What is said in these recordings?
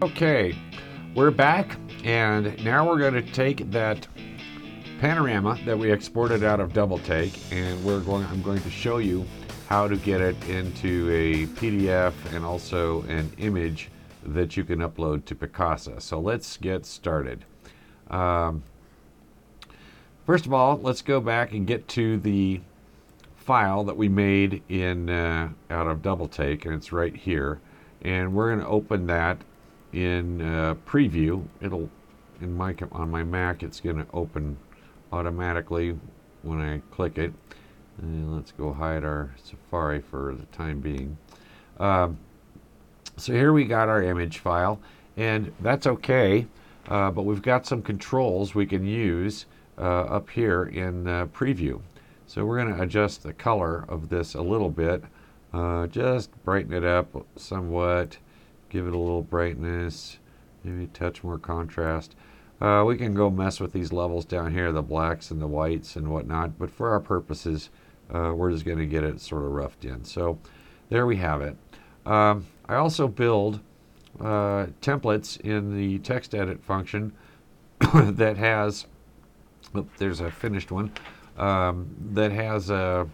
Okay, we're back, and now we're going to take that panorama that we exported out of Double Take, and we're going. I'm going to show you how to get it into a PDF and also an image that you can upload to Picasa. So let's get started. Um, first of all, let's go back and get to the file that we made in uh, out of Double Take, and it's right here. And we're going to open that in uh, preview, it'll in my on my Mac, it's going to open automatically when I click it. And let's go hide our Safari for the time being. Um, so here we got our image file, and that's okay. Uh, but we've got some controls we can use uh, up here in uh, preview. So we're going to adjust the color of this a little bit, uh, just brighten it up somewhat give it a little brightness, maybe a touch more contrast. Uh, we can go mess with these levels down here, the blacks and the whites and whatnot, but for our purposes, uh, we're just going to get it sort of roughed in. So there we have it. Um, I also build uh, templates in the text edit function that has, oh, there's a finished one, um, that has uh,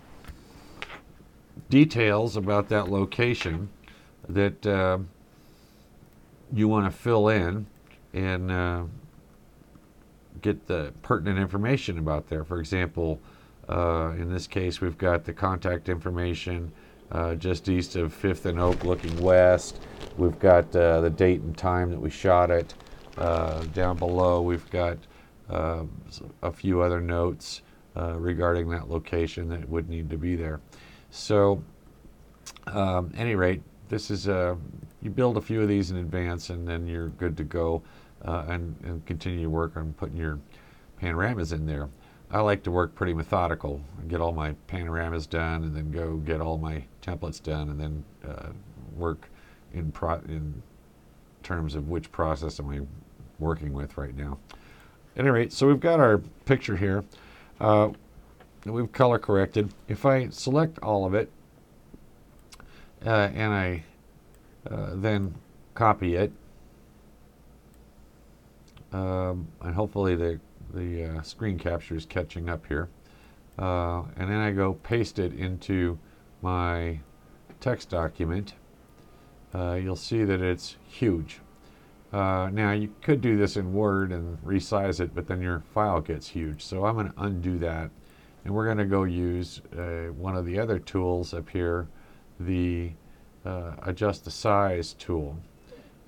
details about that location that uh, you want to fill in and uh, get the pertinent information about there. For example, uh, in this case, we've got the contact information uh, just east of Fifth and Oak, looking west. We've got uh, the date and time that we shot it. Uh, down below, we've got uh, a few other notes regarding that location that would need to be there. So, um, any rate, this is a you build a few of these in advance and then you're good to go uh, and, and continue to work on putting your panoramas in there. I like to work pretty methodical and get all my panoramas done and then go get all my templates done and then uh, work in, pro- in terms of which process am I working with right now. At any rate, so we've got our picture here. Uh, we've color corrected. If I select all of it uh, and I uh, then copy it. Um, and hopefully the, the uh, screen capture is catching up here. Uh, and then I go paste it into my text document. Uh, you'll see that it's huge. Uh, now you could do this in Word and resize it, but then your file gets huge. So I'm going to undo that. And we're going to go use one of the other tools up here, the uh, adjust the size tool.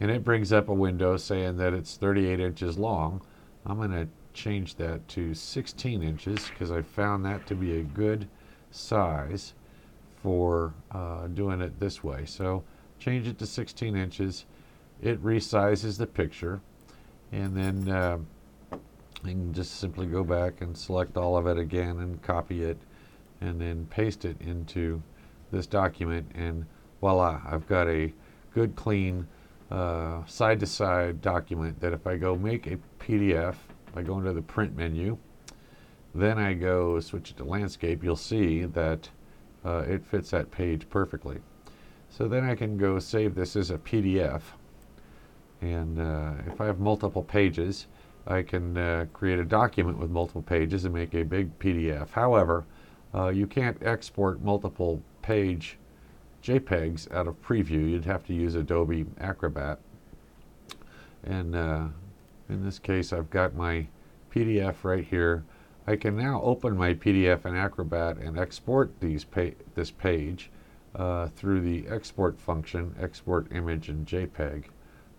And it brings up a window saying that it's 38 inches long. I'm going to change that to 16 inches because I found that to be a good size for uh, doing it this way. So change it to 16 inches. It resizes the picture. And then uh, you can just simply go back and select all of it again and copy it and then paste it into this document and voila, I've got a good, clean, side to side document that if I go make a PDF, I go into the print menu, then I go switch it to landscape, you'll see that uh, it fits that page perfectly. So then I can go save this as a PDF. And uh, if I have multiple pages, I can uh, create a document with multiple pages and make a big PDF. However, uh, you can't export multiple page JPEGs out of preview, you'd have to use Adobe Acrobat. And uh, in this case, I've got my PDF right here. I can now open my PDF in Acrobat and export these pa this page uh, through the export function, export image in JPEG.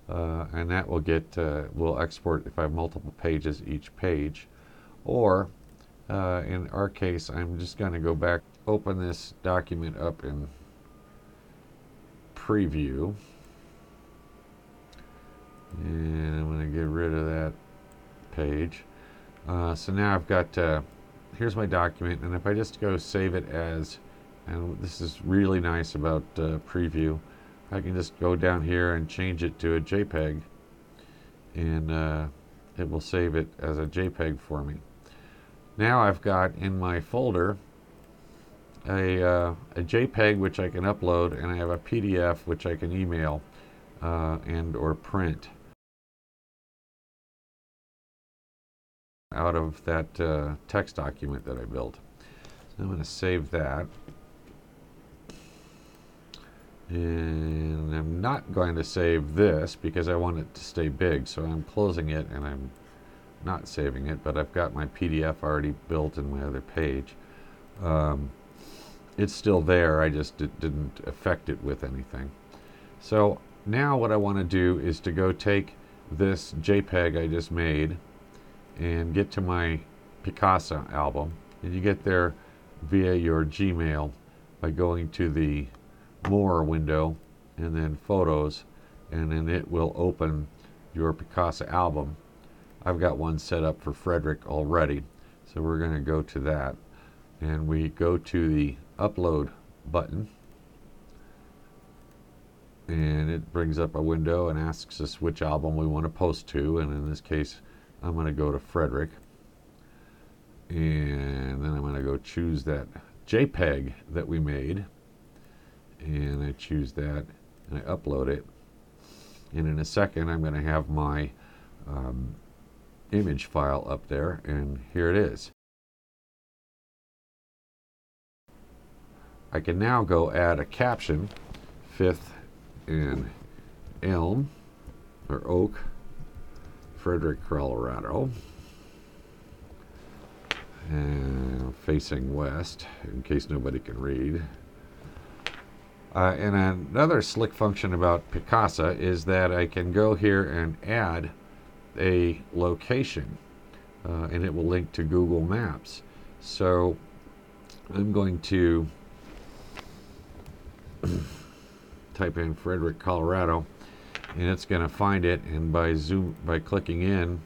Uh, and that will get, uh, will export if I have multiple pages each page. Or uh, in our case, I'm just going to go back, open this document up in preview. And I'm going to get rid of that page. Uh, so now I've got, uh, here's my document, and if I just go save it as, and this is really nice about uh, preview, I can just go down here and change it to a JPEG, and uh, it will save it as a JPEG for me. Now I've got in my folder a, uh, a JPEG which I can upload, and I have a PDF which I can email. uh, and or print out of that uh, text document that I built. So I'm going to save that. And I'm not going to save this because I want it to stay big. So I'm closing it and I'm not saving it, but I've got my PDF already built in my other page. Um, it's still there, I just didn't affect it with anything. So now what I want to do is to go take this JPEG I just made and get to my Picasa album. And you get there via your Gmail by going to the More window and then Photos, and then it will open your Picasa album. I've got one set up for Frederick already, so we're going to go to that. And we go to the Upload button. And it brings up a window and asks us which album we want to post to and in this case I'm going to go to Frederick. And then I'm going to go choose that JPEG that we made. And I choose that and I upload it. And in a second I'm going to have my um, image file up there and here it is. I can now go add a caption, fifth and Elm or Oak, Frederick, Colorado, and facing west in case nobody can read. Uh, and another slick function about Picasa is that I can go here and add a location uh, and it will link to Google Maps. So I'm going to type in Frederick, Colorado, and it's going to find it. And by zoom, by clicking in,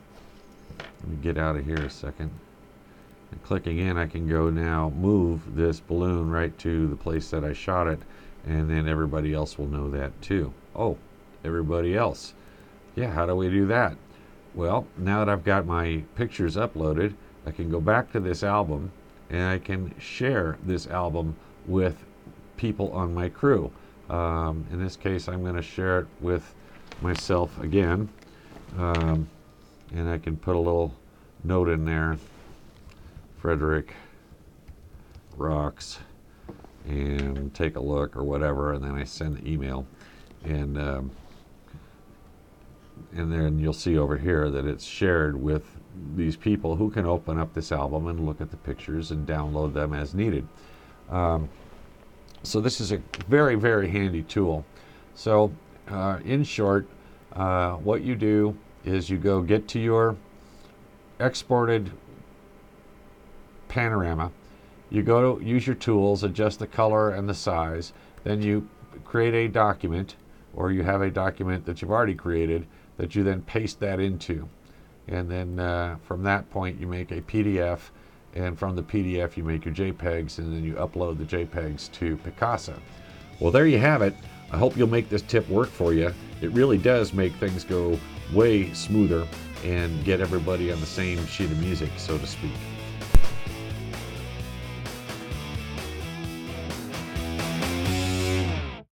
let me get out of here a second. And clicking in, I can go now move this balloon right to the place that I shot it, and then everybody else will know that too. Oh, everybody else. Yeah, how do we do that? Well, now that I've got my pictures uploaded, I can go back to this album and I can share this album with people on my crew. Um, in this case, I'm going to share it with myself again. Um, and I can put a little note in there. Frederick rocks and take a look or whatever and then I send the email and um, and then you'll see over here that it's shared with these people who can open up this album and look at the pictures and download them as needed. Um, so this is a very, very handy tool. So uh, in short, uh, what you do is you go get to your exported panorama. You go to use your tools, adjust the color and the size. Then you create a document, or you have a document that you've already created that you then paste that into. And then uh, from that point, you make a PDF and from the PDF you make your JPEGs and then you upload the JPEGs to Picasa. Well, there you have it. I hope you'll make this tip work for you. It really does make things go way smoother and get everybody on the same sheet of music, so to speak.